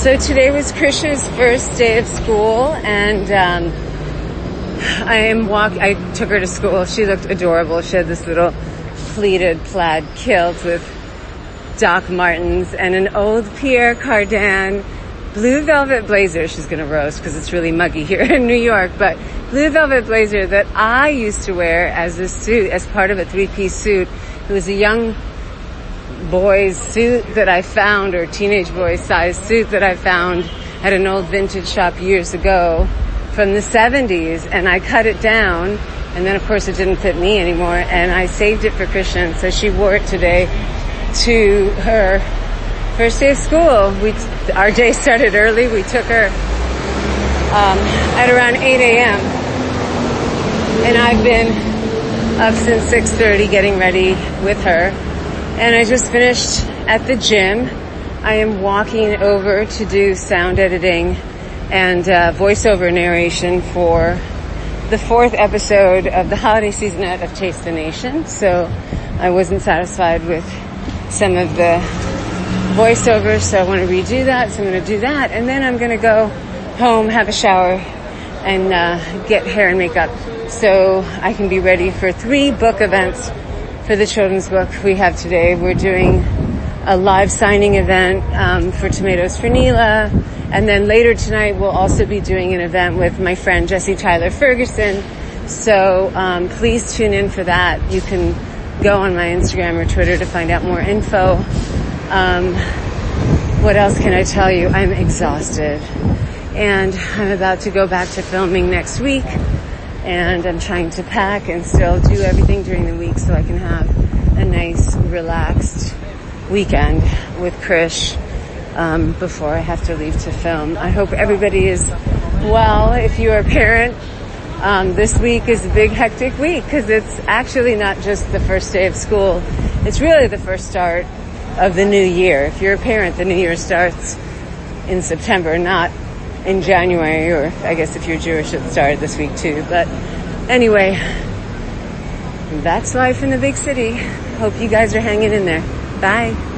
So today was Krishna's first day of school and um, I am walk I took her to school. She looked adorable. She had this little pleated plaid kilt with Doc Martens and an old Pierre Cardin blue velvet blazer. She's going to roast because it's really muggy here in New York, but blue velvet blazer that I used to wear as a suit, as part of a three-piece suit. It was a young boy's suit that I found or teenage boy's size suit that I found at an old vintage shop years ago from the 70s and I cut it down and then of course it didn't fit me anymore and I saved it for Krishna so she wore it today to her first day of school. We, our day started early. We took her um, at around 8 a.m. and I've been up since 6.30 getting ready with her and I just finished at the gym. I am walking over to do sound editing and uh, voiceover narration for the fourth episode of the holiday seasonette of Taste the Nation. So I wasn't satisfied with some of the voiceovers, so I want to redo that. So I'm going to do that, and then I'm going to go home, have a shower, and uh, get hair and makeup so I can be ready for three book events for the children's book we have today. We're doing a live signing event um, for Tomatoes for Neela, and then later tonight we'll also be doing an event with my friend Jesse Tyler Ferguson. So um, please tune in for that. You can go on my Instagram or Twitter to find out more info. Um, what else can I tell you? I'm exhausted, and I'm about to go back to filming next week and I'm trying to pack and still do everything during the week so I can have a nice, relaxed weekend with Krish um, before I have to leave to film. I hope everybody is well. If you're a parent, um, this week is a big hectic week because it's actually not just the first day of school. It's really the first start of the new year. If you're a parent, the new year starts in September, not in January, or I guess if you're Jewish, it started this week too. But anyway, that's life in the big city. Hope you guys are hanging in there. Bye.